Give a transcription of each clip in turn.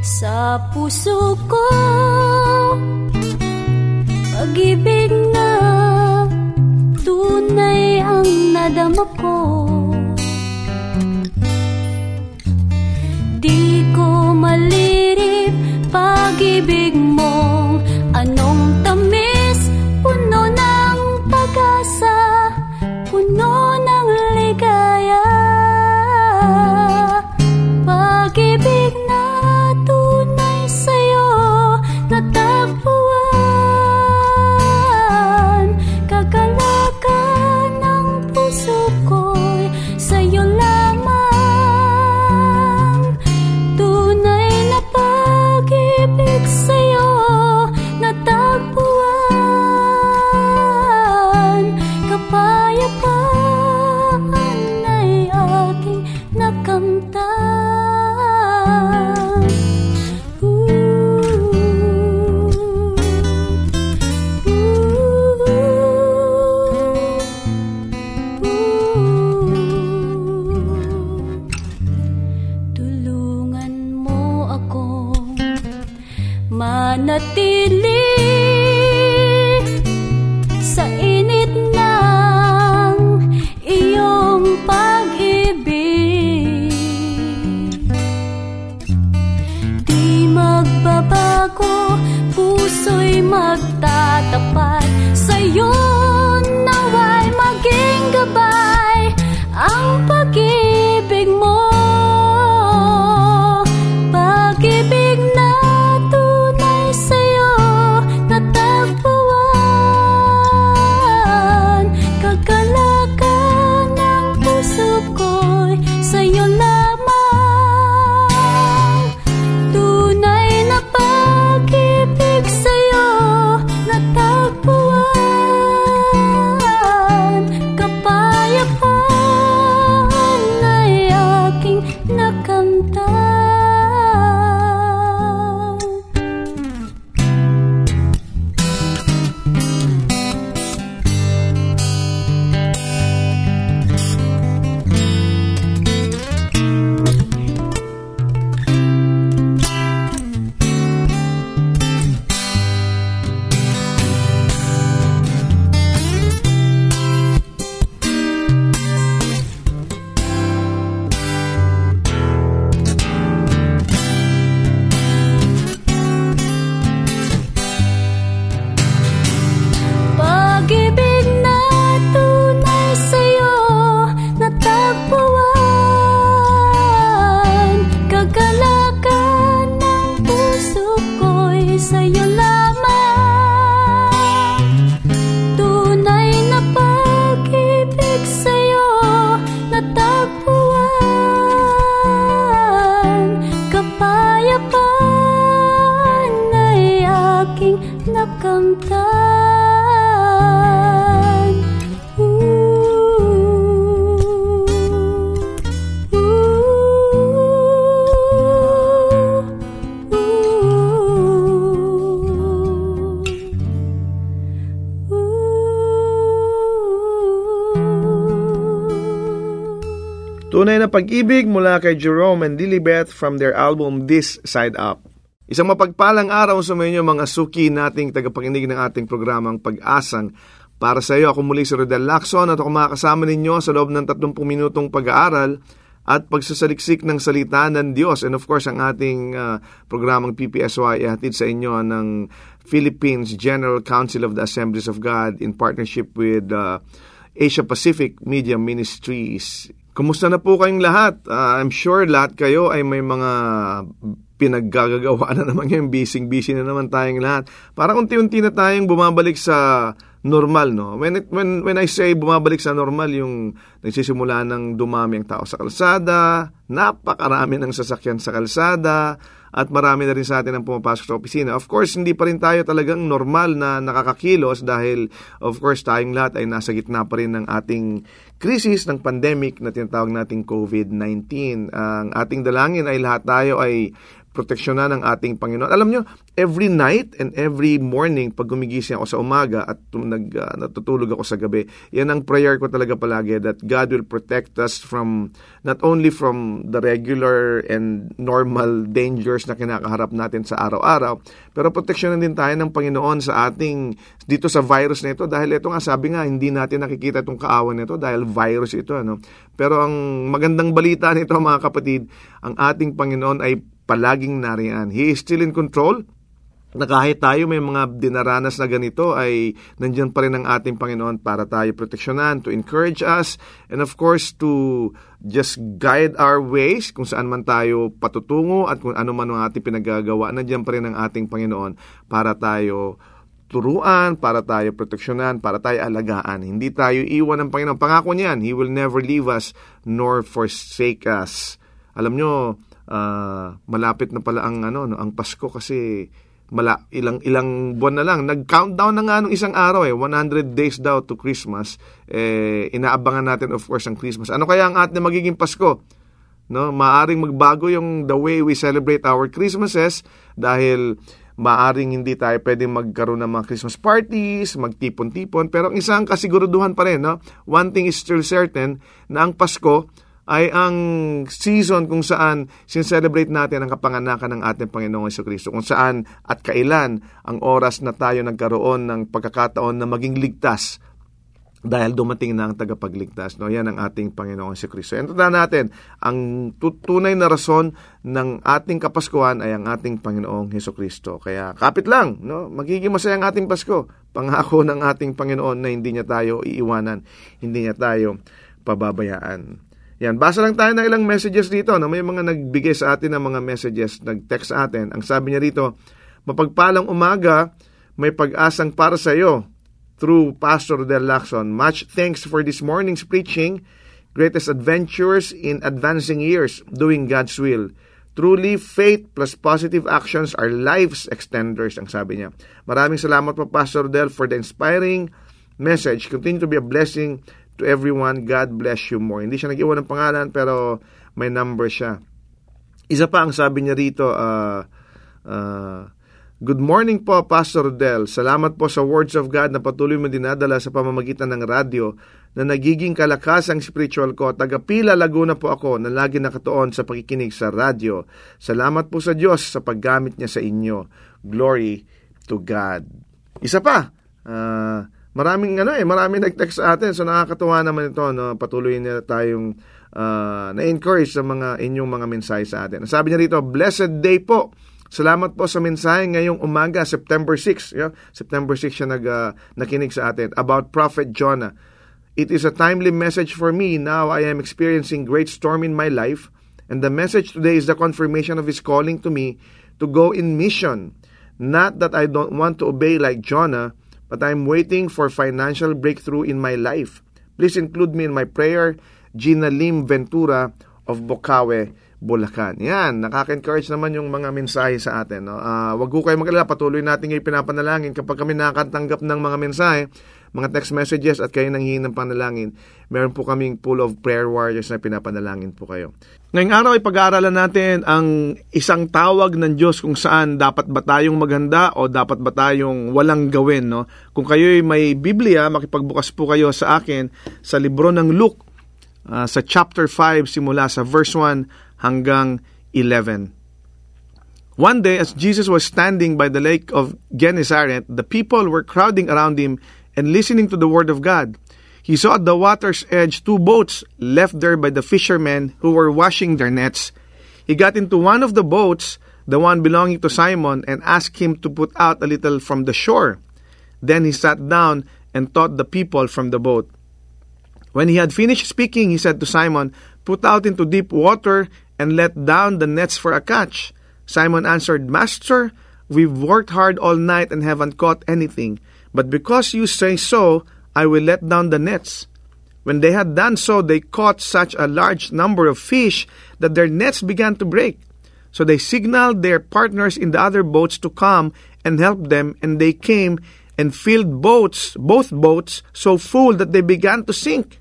Sa puso ko pag-ibig na tunay ang nadama ko. Di ko malirip pag-ibig Tunay na pag-ibig mula kay Jerome and Lilibeth from their album This Side Up. Isang mapagpalang araw sa inyo mga suki nating tagapakinig ng ating programang Pag-asang. Para sa iyo, ako muli si Rodel Lacson at ako makakasama ninyo sa loob ng 30 minutong pag-aaral at pagsasaliksik ng salita ng Diyos. And of course, ang ating uh, programang PPSY ihatid sa inyo ng Philippines General Council of the Assemblies of God in partnership with uh, Asia Pacific Media Ministries Kumusta na po kayong lahat? Uh, I'm sure lahat kayo ay may mga pinaggagawa na naman yung busy-busy na naman tayong lahat. Parang unti-unti na tayong bumabalik sa normal, no? When, it, when, when I say bumabalik sa normal, yung nagsisimula ng dumami ang tao sa kalsada, napakarami ng sasakyan sa kalsada, at marami na rin sa atin ang pumapasok sa opisina. Of course, hindi pa rin tayo talagang normal na nakakakilos dahil of course tayong lahat ay nasa gitna pa rin ng ating krisis ng pandemic na tinatawag nating COVID-19. Ang ating dalangin ay lahat tayo ay proteksyonan ng ating Panginoon. Alam nyo, every night and every morning, pag gumigising ako sa umaga at nag, uh, natutulog ako sa gabi, yan ang prayer ko talaga palagi that God will protect us from, not only from the regular and normal dangers na kinakaharap natin sa araw-araw, pero proteksyonan din tayo ng Panginoon sa ating, dito sa virus na ito, dahil ito nga, sabi nga, hindi natin nakikita itong kaawan nito dahil virus ito. Ano? Pero ang magandang balita nito mga kapatid, ang ating Panginoon ay palaging nariyan. He is still in control na kahit tayo may mga dinaranas na ganito ay nandiyan pa rin ang ating Panginoon para tayo proteksyonan, to encourage us, and of course to just guide our ways kung saan man tayo patutungo at kung ano man ang ating pinagagawa, nandiyan pa rin ang ating Panginoon para tayo turuan, para tayo proteksyonan, para tayo alagaan. Hindi tayo iwan ng Panginoon. Pangako niyan, He will never leave us nor forsake us. Alam nyo, uh, malapit na pala ang ano no, ang Pasko kasi mala, ilang ilang buwan na lang. Nag-countdown na nga nung isang araw eh, 100 days daw to Christmas. Eh inaabangan natin of course ang Christmas. Ano kaya ang ating magiging Pasko? No, maaring magbago yung the way we celebrate our Christmases dahil maaring hindi tayo pwedeng magkaroon ng mga Christmas parties, magtipon-tipon, pero ang isang kasiguruduhan pa rin, no? One thing is still certain na ang Pasko ay ang season kung saan sincelebrate natin ang kapanganakan ng ating Panginoong Yeso Kristo. Kung saan at kailan ang oras na tayo nagkaroon ng pagkakataon na maging ligtas dahil dumating na ang tagapagligtas. No? Yan ang ating Panginoong si Kristo. And tanda natin, ang tunay na rason ng ating Kapaskuhan ay ang ating Panginoong Heso Kristo. Kaya kapit lang, no? magiging masaya ang ating Pasko. Pangako ng ating Panginoon na hindi niya tayo iiwanan, hindi niya tayo pababayaan. Yan, basa lang tayo ng ilang messages dito. No? May mga nagbigay sa atin ng mga messages, nag-text sa atin. Ang sabi niya rito, mapagpalang umaga, may pag-asang para sa iyo through Pastor Del Lacson. Much thanks for this morning's preaching. Greatest adventures in advancing years, doing God's will. Truly, faith plus positive actions are life's extenders, ang sabi niya. Maraming salamat po, Pastor Del, for the inspiring message. Continue to be a blessing to everyone, God bless you more. Hindi siya nag-iwan ng pangalan pero may number siya. Isa pa ang sabi niya rito, uh, uh, Good morning po, Pastor Del. Salamat po sa Words of God na patuloy mo dinadala sa pamamagitan ng radyo na nagiging kalakas ang spiritual ko. Tagapila Laguna po ako na lagi nakatuon sa pakikinig sa radyo. Salamat po sa Diyos sa paggamit niya sa inyo. Glory to God. Isa pa, uh, maraming ano eh, maraming nag-text sa atin. So nakakatuwa naman ito, no? Patuloy na tayong uh, na-encourage sa mga inyong mga mensahe sa atin. Sabi niya rito, Blessed day po. Salamat po sa mensahe ngayong umaga, September 6. Yeah? September 6 siya nag, uh, nakinig sa atin about Prophet Jonah. It is a timely message for me. Now I am experiencing great storm in my life. And the message today is the confirmation of His calling to me to go in mission. Not that I don't want to obey like Jonah, but I'm waiting for financial breakthrough in my life. Please include me in my prayer. Gina Lim Ventura of Bocaue, Bulacan. Yan, nakaka-encourage naman yung mga mensahe sa atin. No? Uh, wag ko kayo mag-alala, patuloy natin yung pinapanalangin. Kapag kami nakatanggap ng mga mensahe, mga text messages at kayo nang ng panalangin, meron po kaming pool of prayer warriors na pinapanalangin po kayo. Ngayong araw ay pag-aaralan natin ang isang tawag ng Diyos kung saan dapat ba tayong maganda o dapat ba tayong walang gawin. No? Kung kayo may Biblia, makipagbukas po kayo sa akin sa libro ng Luke uh, sa chapter 5 simula sa verse 1 hanggang 11. One day, as Jesus was standing by the lake of Gennesaret, the people were crowding around him and listening to the word of God. He saw at the water's edge two boats left there by the fishermen who were washing their nets. He got into one of the boats, the one belonging to Simon, and asked him to put out a little from the shore. Then he sat down and taught the people from the boat. When he had finished speaking, he said to Simon, Put out into deep water and let down the nets for a catch. Simon answered, Master, we've worked hard all night and haven't caught anything. But because you say so, I will let down the nets. When they had done so, they caught such a large number of fish that their nets began to break. So they signaled their partners in the other boats to come and help them, and they came and filled boats, both boats, so full that they began to sink.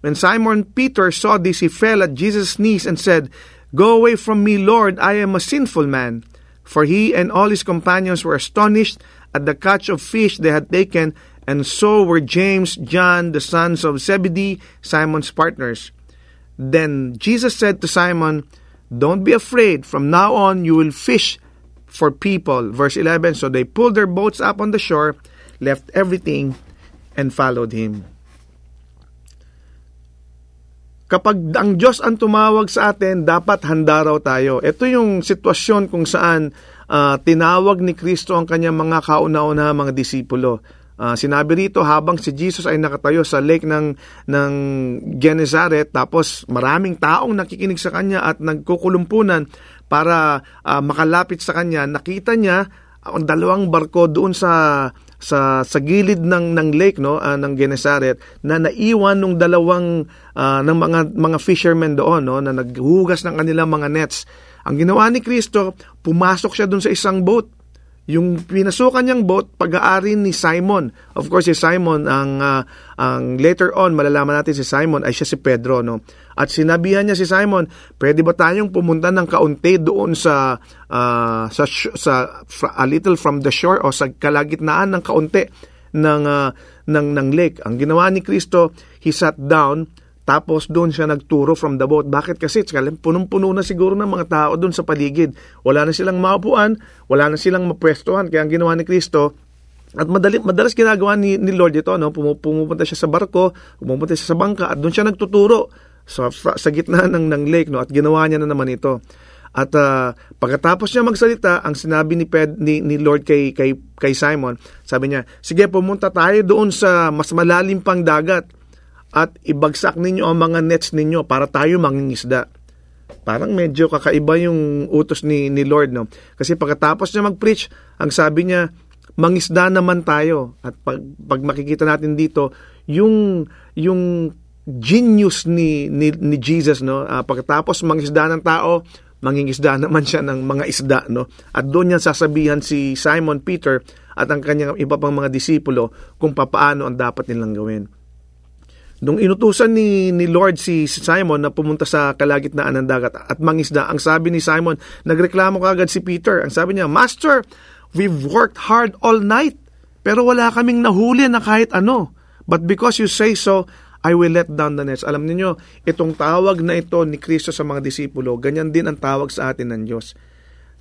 When Simon Peter saw this, he fell at Jesus' knees and said, Go away from me, Lord, I am a sinful man. For he and all his companions were astonished at the catch of fish they had taken, and so were James, John, the sons of Zebedee, Simon's partners. Then Jesus said to Simon, Don't be afraid, from now on you will fish for people. Verse 11 So they pulled their boats up on the shore, left everything, and followed him. Kapag ang Diyos ang tumawag sa atin, dapat handa raw tayo. Ito yung sitwasyon kung saan uh, tinawag ni Kristo ang kanyang mga kauna-una mga disipulo. Uh, sinabi rito habang si Jesus ay nakatayo sa lake ng ng Gennesaret tapos maraming taong nakikinig sa kanya at nagkukulumpunan para uh, makalapit sa kanya, nakita niya ang dalawang barko doon sa sa sa gilid ng ng lake no uh, ng Gennesaret na naiwan ng dalawang uh, ng mga mga fishermen doon no na naghuhugas ng kanilang mga nets. Ang ginawa ni Kristo, pumasok siya doon sa isang boat yung pinasukan niyang boat, pag-aari ni Simon. Of course, si Simon, ang, uh, ang later on, malalaman natin si Simon ay siya si Pedro. No? At sinabihan niya si Simon, pwede ba tayong pumunta ng kaunti doon sa, uh, sa, sa a little from the shore o sa kalagitnaan ng kaunti ng, uh, ng, ng lake. Ang ginawa ni Kristo, he sat down, tapos doon siya nagturo from the boat. Bakit kasi? Punong-puno na siguro ng mga tao doon sa paligid. Wala na silang maupuan, wala na silang mapwestuhan. Kaya ang ginawa ni Kristo, at madali, madalas ginagawa ni, ni Lord ito, no? pumupunta siya sa barko, pumupunta siya sa bangka, at doon siya nagtuturo sa, sa gitna ng, ng lake. No? At ginawa niya na naman ito. At uh, pagkatapos niya magsalita, ang sinabi ni, Ped, ni, ni Lord kay, kay, kay Simon, sabi niya, sige pumunta tayo doon sa mas malalim pang dagat at ibagsak ninyo ang mga nets ninyo para tayo mangingisda. Parang medyo kakaiba yung utos ni, ni Lord, no? Kasi pagkatapos niya mag-preach, ang sabi niya, mangisda naman tayo. At pag, pag makikita natin dito, yung, yung genius ni, ni, ni Jesus, no? Uh, pagkatapos mangisda ng tao, mangingisda naman siya ng mga isda, no? At doon niya sasabihan si Simon Peter at ang kanyang iba pang mga disipulo kung papaano ang dapat nilang gawin. Nung inutusan ni, ni Lord si Simon na pumunta sa kalagitnaan ng dagat at mangisda, ang sabi ni Simon, nagreklamo kagad si Peter. Ang sabi niya, Master, we've worked hard all night, pero wala kaming nahuli na kahit ano. But because you say so, I will let down the nets. Alam niyo, itong tawag na ito ni Kristo sa mga disipulo, ganyan din ang tawag sa atin ng Diyos.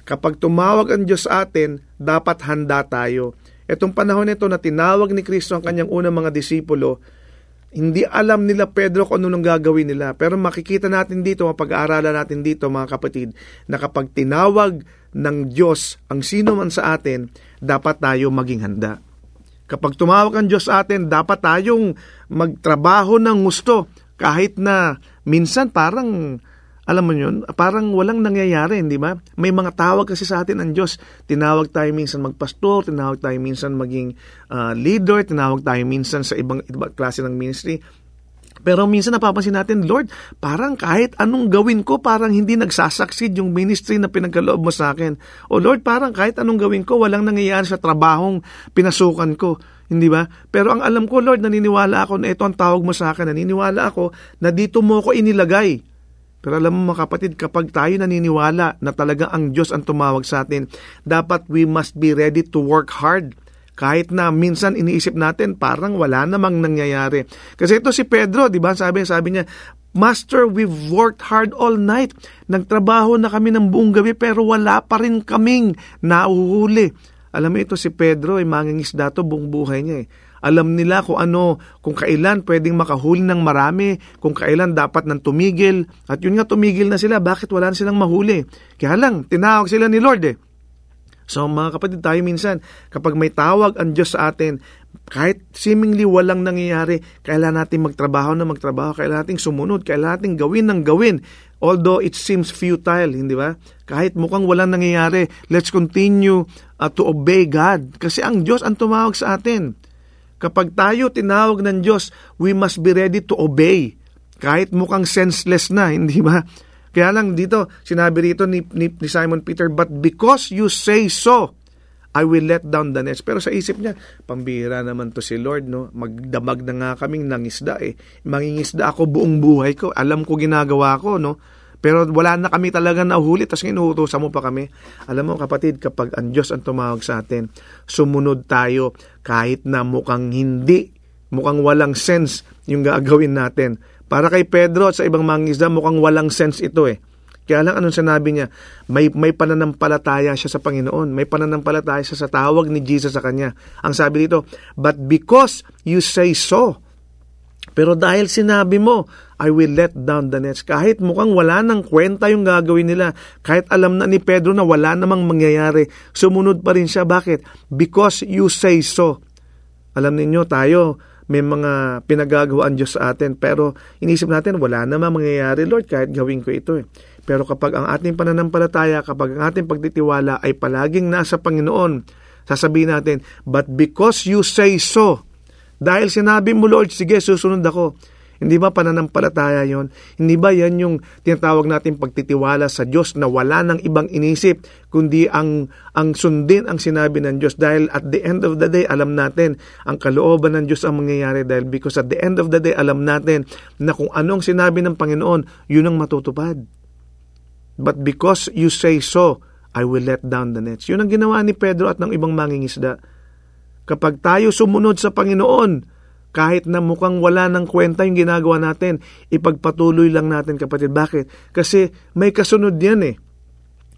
Kapag tumawag ang Diyos sa atin, dapat handa tayo. Itong panahon nito na tinawag ni Kristo ang kanyang unang mga disipulo, hindi alam nila Pedro kung ano nang gagawin nila. Pero makikita natin dito, mapag-aaralan natin dito mga kapatid, na kapag tinawag ng Diyos ang sino man sa atin, dapat tayo maging handa. Kapag tumawag ang Diyos sa atin, dapat tayong magtrabaho ng gusto. Kahit na minsan parang alam mo yun, parang walang nangyayari, di ba? May mga tawag kasi sa atin ng Diyos. Tinawag tayo minsan magpastor, tinawag tayo minsan maging uh, leader, tinawag tayo minsan sa ibang, ibang klase ng ministry. Pero minsan napapansin natin, Lord, parang kahit anong gawin ko, parang hindi nagsasucceed yung ministry na pinagkaloob mo sa akin. O Lord, parang kahit anong gawin ko, walang nangyayari sa trabahong pinasukan ko. Hindi ba? Pero ang alam ko, Lord, naniniwala ako na ito ang tawag mo sa akin. Naniniwala ako na dito mo ko inilagay pero alam mo mga kapatid, kapag tayo naniniwala na talaga ang Diyos ang tumawag sa atin, dapat we must be ready to work hard. Kahit na minsan iniisip natin parang wala namang nangyayari. Kasi ito si Pedro, di ba? Sabi, sabi niya, Master, we've worked hard all night. Nagtrabaho na kami ng buong gabi pero wala pa rin kaming nauhuli. Alam mo ito si Pedro ay mangingisda to buong buhay niya eh. Alam nila kung ano, kung kailan pwedeng makahuli ng marami, kung kailan dapat nang tumigil. At yun nga tumigil na sila, bakit wala na silang mahuli? Kaya lang, tinawag sila ni Lord eh. So mga kapatid tayo minsan, kapag may tawag ang Diyos sa atin, kahit seemingly walang nangyayari, kailangan natin magtrabaho na magtrabaho, kailangan natin sumunod, kailangan natin gawin ng gawin. Although it seems futile, hindi ba? Kahit mukhang walang nangyayari, let's continue uh, to obey God. Kasi ang Diyos ang tumawag sa atin. Kapag tayo tinawag ng Diyos, we must be ready to obey. Kahit mukhang senseless na, hindi ba? Kaya lang dito, sinabi rito ni, ni, ni Simon Peter, But because you say so, I will let down the nets. Pero sa isip niya, pambira naman to si Lord, no? Magdamag na nga kaming nangisda eh. Mangingisda ako buong buhay ko. Alam ko ginagawa ko, no? Pero wala na kami talaga nahuli, tapos inuutosan mo pa kami. Alam mo kapatid, kapag ang Diyos ang tumawag sa atin, sumunod tayo kahit na mukhang hindi, mukhang walang sense yung gagawin natin. Para kay Pedro at sa ibang mangisda, mukhang walang sense ito eh. Kaya lang anong sinabi niya? May, may pananampalataya siya sa Panginoon. May pananampalataya siya sa tawag ni Jesus sa kanya. Ang sabi dito, But because you say so, pero dahil sinabi mo, I will let down the nets. Kahit mukhang wala nang kwenta yung gagawin nila, kahit alam na ni Pedro na wala namang mangyayari, sumunod pa rin siya. Bakit? Because you say so. Alam ninyo, tayo, may mga pinagagawaan Diyos sa atin. Pero inisip natin, wala naman mangyayari, Lord, kahit gawin ko ito. Eh. Pero kapag ang ating pananampalataya, kapag ang ating pagtitiwala ay palaging nasa Panginoon, sasabihin natin, But because you say so, dahil sinabi mo, Lord, sige, susunod ako. Hindi ba pananampalataya yon? Hindi ba yan yung tinatawag natin pagtitiwala sa Diyos na wala nang ibang inisip kundi ang, ang sundin ang sinabi ng Diyos dahil at the end of the day alam natin ang kalooban ng Diyos ang mangyayari dahil because at the end of the day alam natin na kung anong sinabi ng Panginoon yun ang matutupad. But because you say so, I will let down the nets. Yun ang ginawa ni Pedro at ng ibang mangingisda. Kapag tayo sumunod sa Panginoon, kahit na mukhang wala ng kwenta yung ginagawa natin, ipagpatuloy lang natin kapatid. Bakit? Kasi may kasunod yan eh.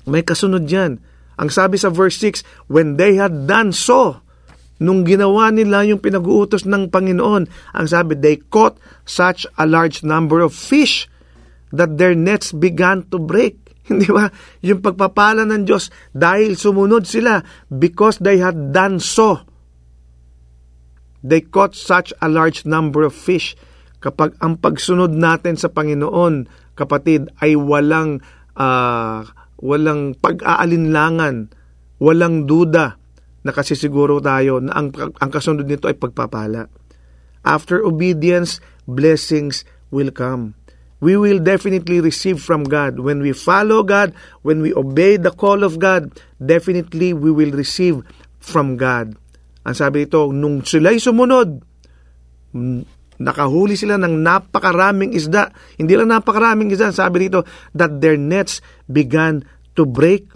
May kasunod yan. Ang sabi sa verse 6, when they had done so, nung ginawa nila yung pinag-uutos ng Panginoon, ang sabi, they caught such a large number of fish that their nets began to break. Hindi ba? Yung pagpapala ng Diyos dahil sumunod sila because they had done so They caught such a large number of fish. Kapag ang pagsunod natin sa Panginoon, kapatid, ay walang uh, walang pag-aalinlangan, walang duda na kasi siguro tayo na ang, ang kasunod nito ay pagpapala. After obedience, blessings will come. We will definitely receive from God. When we follow God, when we obey the call of God, definitely we will receive from God. Ang sabi ito, nung sila'y sumunod, nakahuli sila ng napakaraming isda. Hindi lang napakaraming isda, sabi dito, that their nets began to break.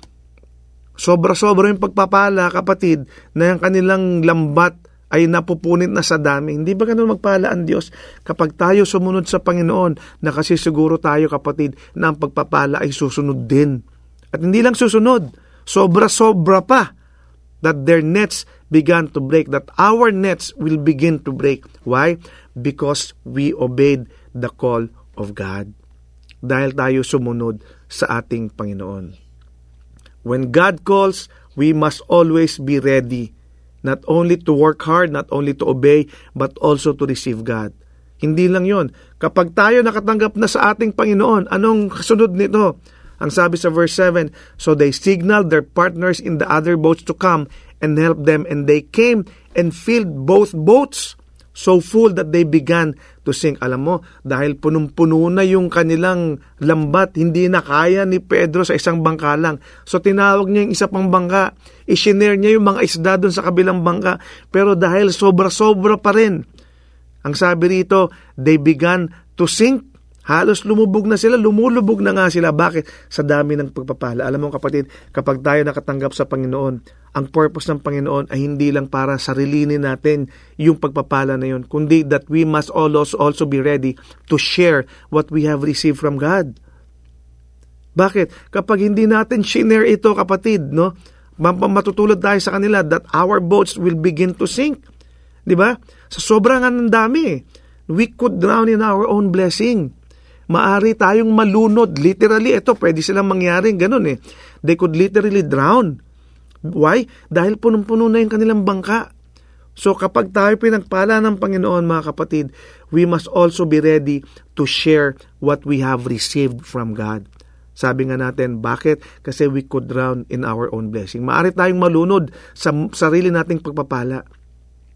Sobra-sobra yung pagpapala, kapatid, na yung kanilang lambat ay napupunit na sa dami. Hindi ba ganun magpala ang Diyos? Kapag tayo sumunod sa Panginoon, nakasisiguro tayo, kapatid, na ang pagpapala ay susunod din. At hindi lang susunod, sobra-sobra pa that their nets began to break, that our nets will begin to break. Why? Because we obeyed the call of God. Dahil tayo sumunod sa ating Panginoon. When God calls, we must always be ready, not only to work hard, not only to obey, but also to receive God. Hindi lang yon. Kapag tayo nakatanggap na sa ating Panginoon, anong kasunod nito? Ang sabi sa verse 7, So they signaled their partners in the other boats to come and help them, and they came and filled both boats so full that they began to sink. Alam mo, dahil punong-puno na yung kanilang lambat, hindi na kaya ni Pedro sa isang bangka lang. So tinawag niya yung isa pang bangka, isinare niya yung mga isda doon sa kabilang bangka, pero dahil sobra-sobra pa rin, ang sabi rito, they began to sink Halos lumubog na sila, lumulubog na nga sila. Bakit? Sa dami ng pagpapala. Alam mo kapatid, kapag tayo nakatanggap sa Panginoon, ang purpose ng Panginoon ay hindi lang para sarilinin natin yung pagpapala na yun, kundi that we must also, also be ready to share what we have received from God. Bakit? Kapag hindi natin share ito, kapatid, no? matutulad tayo sa kanila that our boats will begin to sink. 'Di ba? Sa sobrang ang dami, we could drown in our own blessing maari tayong malunod. Literally, ito, pwede silang mangyaring ganun eh. They could literally drown. Why? Dahil punong-puno na yung kanilang bangka. So kapag tayo pinagpala ng Panginoon, mga kapatid, we must also be ready to share what we have received from God. Sabi nga natin, bakit? Kasi we could drown in our own blessing. Maari tayong malunod sa sarili nating pagpapala.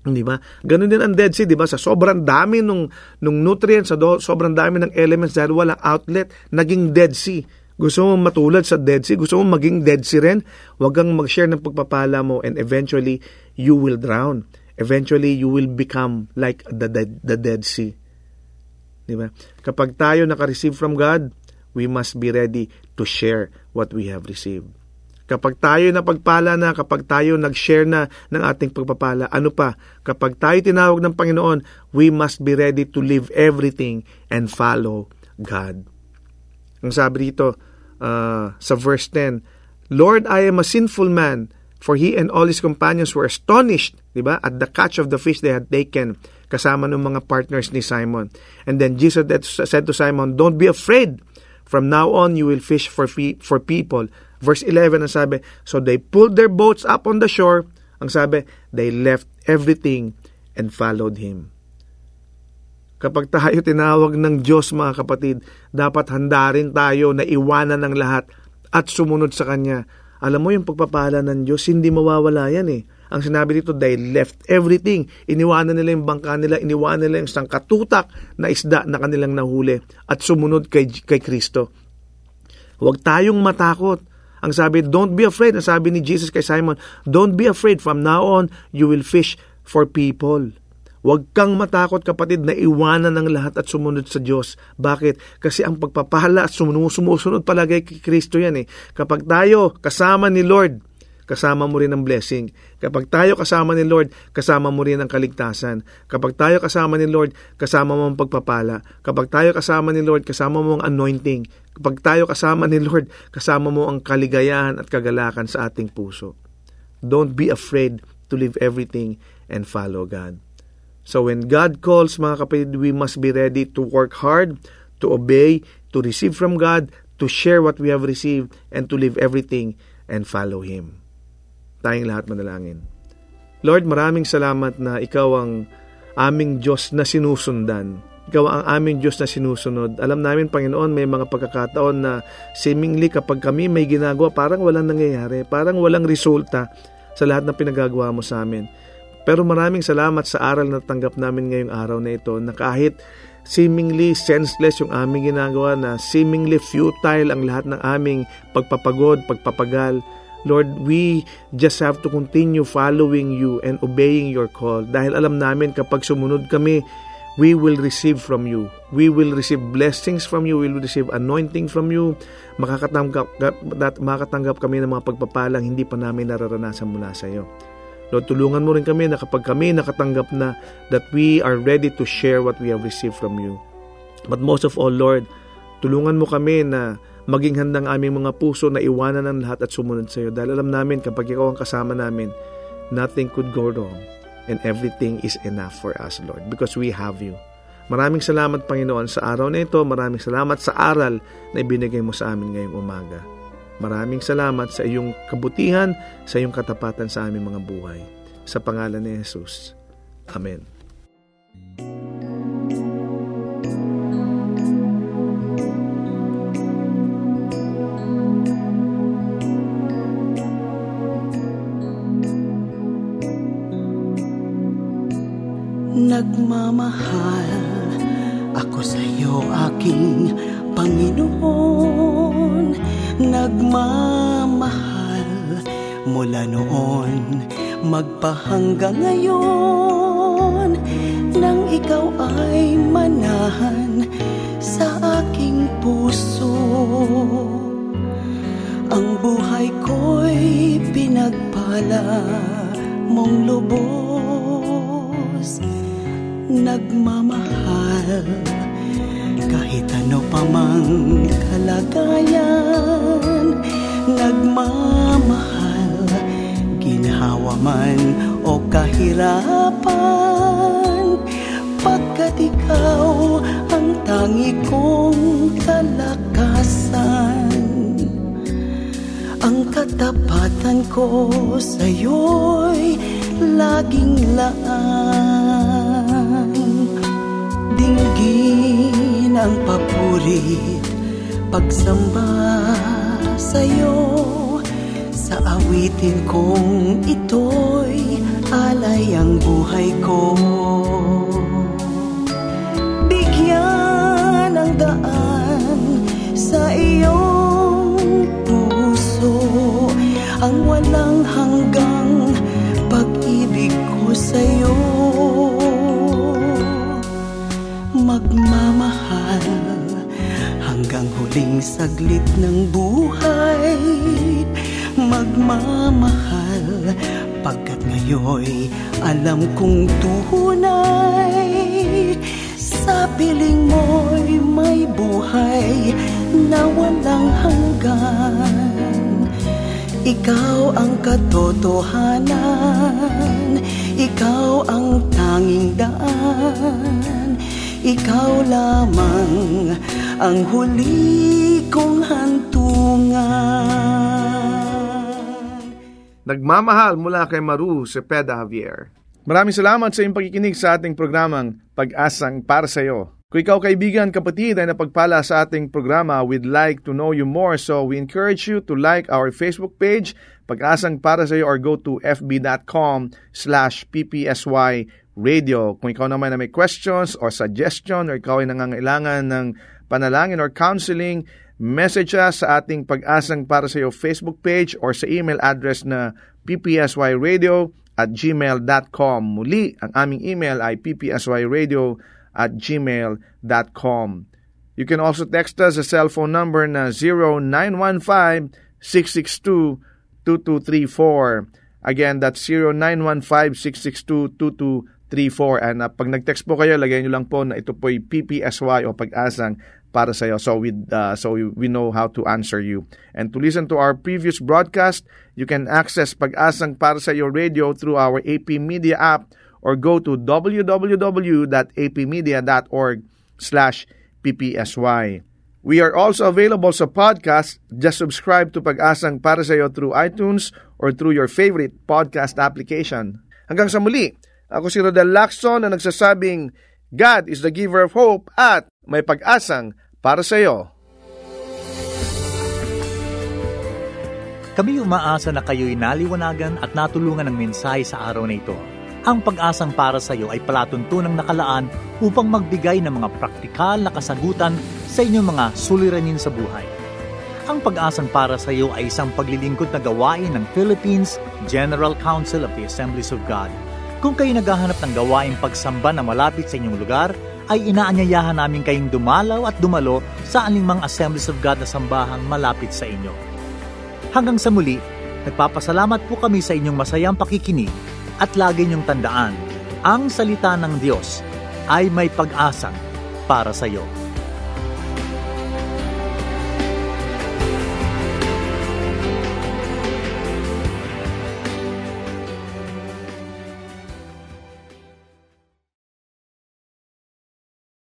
Di ba? Ganun din ang Dead Sea, di ba? Sa sobrang dami nung, nung nutrients, sa do, sobrang dami ng elements dahil walang outlet, naging Dead Sea. Gusto mo matulad sa Dead Sea? Gusto mo maging Dead Sea rin? Huwag kang mag-share ng pagpapala mo and eventually, you will drown. Eventually, you will become like the, the, the Dead Sea. Di ba? Kapag tayo naka-receive from God, we must be ready to share what we have received. Kapag tayo napagpala na, kapag tayo nag-share na ng ating pagpapala, ano pa? Kapag tayo tinawag ng Panginoon, we must be ready to leave everything and follow God. Ang sabi dito uh, sa verse 10, Lord, I am a sinful man, for he and all his companions were astonished, di ba, at the catch of the fish they had taken, kasama ng mga partners ni Simon. And then Jesus said to Simon, Don't be afraid. From now on, you will fish for, for people. Verse 11 ang sabi, So they pulled their boats up on the shore. Ang sabi, they left everything and followed Him. Kapag tayo tinawag ng Diyos mga kapatid, dapat handa rin tayo na iwanan ng lahat at sumunod sa Kanya. Alam mo yung pagpapala ng Diyos, hindi mawawala yan eh. Ang sinabi dito, they left everything. Iniwanan nila yung bangka nila, iniwanan nila yung isang katutak na isda na kanilang nahuli at sumunod kay, kay Kristo. Huwag tayong matakot. Ang sabi, don't be afraid. Ang sabi ni Jesus kay Simon, don't be afraid. From now on, you will fish for people. Huwag kang matakot kapatid na iwanan ng lahat at sumunod sa Diyos. Bakit? Kasi ang pagpapala at sumusunod palagay kay Kristo yan eh. Kapag tayo kasama ni Lord, kasama mo rin ang blessing. Kapag tayo kasama ni Lord, kasama mo rin ang kaligtasan. Kapag tayo kasama ni Lord, kasama mo ang pagpapala. Kapag tayo kasama ni Lord, kasama mo ang anointing. Kapag tayo kasama ni Lord, kasama mo ang kaligayahan at kagalakan sa ating puso. Don't be afraid to leave everything and follow God. So when God calls, mga kapatid, we must be ready to work hard, to obey, to receive from God, to share what we have received, and to leave everything and follow Him. Tayong lahat manalangin. Lord, maraming salamat na Ikaw ang aming Diyos na sinusundan. Ikaw ang aming Diyos na sinusunod. Alam namin, Panginoon, may mga pagkakataon na seemingly kapag kami may ginagawa, parang walang nangyayari, parang walang resulta sa lahat ng pinagagawa mo sa amin. Pero maraming salamat sa aral na tanggap namin ngayong araw na ito na kahit seemingly senseless yung aming ginagawa na seemingly futile ang lahat ng aming pagpapagod, pagpapagal, Lord, we just have to continue following you and obeying your call dahil alam namin kapag sumunod kami, we will receive from you. We will receive blessings from you. We will receive anointing from you. Makakatanggap, makakatanggap kami ng mga pagpapalang hindi pa namin nararanasan mula sa iyo. Lord, tulungan mo rin kami na kapag kami nakatanggap na that we are ready to share what we have received from you. But most of all, Lord, tulungan mo kami na maging handang aming mga puso na iwanan ang lahat at sumunod sa iyo. Dahil alam namin kapag ikaw ang kasama namin, nothing could go wrong and everything is enough for us, Lord, because we have you. Maraming salamat, Panginoon, sa araw na ito. Maraming salamat sa aral na ibinigay mo sa amin ngayong umaga. Maraming salamat sa iyong kabutihan, sa iyong katapatan sa aming mga buhay. Sa pangalan ni Jesus. Amen. Nagmamahal ako sa iyo aking Panginoon. Nagmamahal mula noon magpahanggang ngayon. Nang ikaw ay manahan sa aking puso Ang buhay ko'y pinagpala mong lubos. Nagmamahal. Kahit ano pa mang kalagayan Nagmamahal. Ginhawa man o kahirapan Pagkat ikaw ang tangi kong kalakasan. Ang katapatan ko sa'yo'y laging laan Dinggin ang papurit Pagsamba sa'yo. Sa awitin kong ito'y alay ang buhay ko. Bigyan ang daan Magmamahal hanggang huling saglit ng buhay Magmamahal. Pagkat ngayoy alam kong tunay Sa piling mo'y may buhay na walang hanggan. Ikaw ang katotohanan Ikaw ang tanging daan Ikaw lamang ang huli kong hantungan Nagmamahal mula kay Maru Cepeda Javier. Maraming salamat sa iyong pagkikinig sa ating programang Pag-asang para sa iyo. Kung ikaw kaibigan, kapatid ay napagpala sa ating programa, we'd like to know you more. So we encourage you to like our Facebook page, Pag-asang para sa iyo, or go to fb.com slash ppsy radio. Kung ikaw naman na may questions or suggestion or ikaw ay nangangailangan ng panalangin or counseling, message us sa ating Pag-asang para sa iyo Facebook page or sa email address na ppsyradio at gmail.com. Muli, ang aming email ay ppsyradio at gmail.com. You can also text us a cellphone number na 0915-662-2234. Again, that's 0915-662-2234. And uh, pag nag-text po kayo, lagay nyo lang po na ito po'y PPSY o pag-asang para sa iyo. So, with, uh, so we know how to answer you. And to listen to our previous broadcast, you can access Pag-asang para sa iyo radio through our AP Media app or go to www.apmedia.org slash ppsy. We are also available sa podcast. Just subscribe to Pag-asang para sa iyo through iTunes or through your favorite podcast application. Hanggang sa muli, ako si Rodel Lacson na nagsasabing God is the giver of hope at may pag-asang para sa iyo. Kami umaasa na kayo'y naliwanagan at natulungan ng mensahe sa araw na ito. Ang pag-asang para sa iyo ay palatuntunang nakalaan upang magbigay ng mga praktikal na kasagutan sa inyong mga suliranin sa buhay. Ang pag-asang para sa iyo ay isang paglilingkod na gawain ng Philippines General Council of the Assemblies of God. Kung kayo naghahanap ng gawain pagsamba na malapit sa inyong lugar, ay inaanyayahan namin kayong dumalaw at dumalo sa aningmang Assemblies of God na sambahang malapit sa inyo. Hanggang sa muli, nagpapasalamat po kami sa inyong masayang pakikinig at lagi niyong tandaan, ang salita ng Diyos ay may pag-asang para sa iyo.